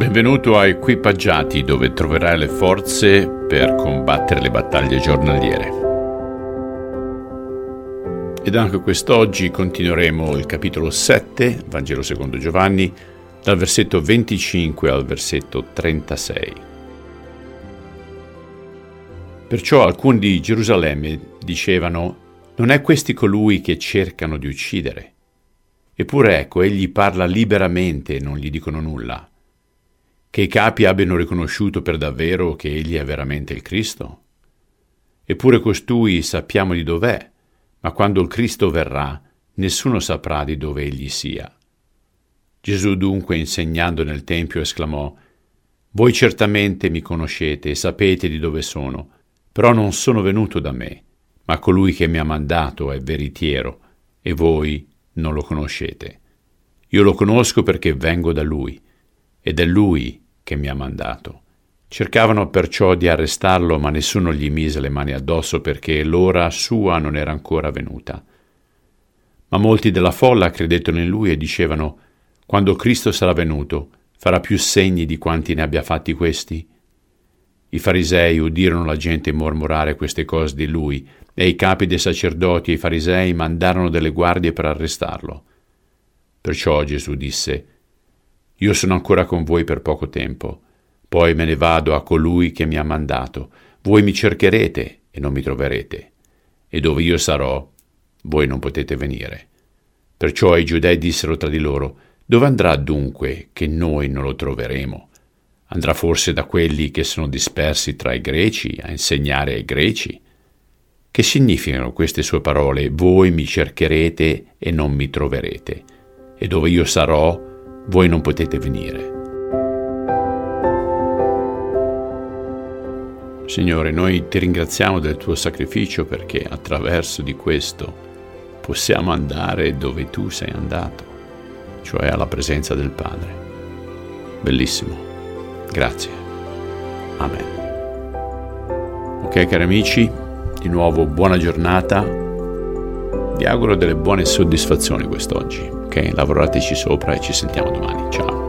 Benvenuto a Equipaggiati dove troverai le forze per combattere le battaglie giornaliere. Ed anche quest'oggi continueremo il capitolo 7, Vangelo secondo Giovanni, dal versetto 25 al versetto 36. Perciò alcuni di Gerusalemme dicevano, non è questi colui che cercano di uccidere? Eppure ecco, egli parla liberamente e non gli dicono nulla. Che i capi abbiano riconosciuto per davvero che egli è veramente il Cristo? Eppure costui sappiamo di dov'è, ma quando il Cristo verrà, nessuno saprà di dove egli sia. Gesù dunque, insegnando nel Tempio, esclamò, Voi certamente mi conoscete e sapete di dove sono, però non sono venuto da me, ma colui che mi ha mandato è veritiero, e voi non lo conoscete. Io lo conosco perché vengo da lui, ed è lui che mi ha mandato. Cercavano perciò di arrestarlo, ma nessuno gli mise le mani addosso perché l'ora sua non era ancora venuta. Ma molti della folla credettero in lui e dicevano, quando Cristo sarà venuto, farà più segni di quanti ne abbia fatti questi? I farisei udirono la gente mormorare queste cose di lui, e i capi dei sacerdoti e i farisei mandarono delle guardie per arrestarlo. Perciò Gesù disse, Io sono ancora con voi per poco tempo, poi me ne vado a colui che mi ha mandato. Voi mi cercherete e non mi troverete, e dove io sarò, voi non potete venire. Perciò i giudei dissero tra di loro, Dove andrà dunque che noi non lo troveremo? Andrà forse da quelli che sono dispersi tra i greci a insegnare ai greci? Che significano queste sue parole? Voi mi cercherete e non mi troverete, e dove io sarò, voi non potete venire. Signore, noi ti ringraziamo del tuo sacrificio perché attraverso di questo possiamo andare dove tu sei andato, cioè alla presenza del Padre. Bellissimo. Grazie. Amen. Ok cari amici, di nuovo buona giornata. Vi auguro delle buone soddisfazioni quest'oggi. Ok, lavorateci sopra e ci sentiamo domani. Ciao.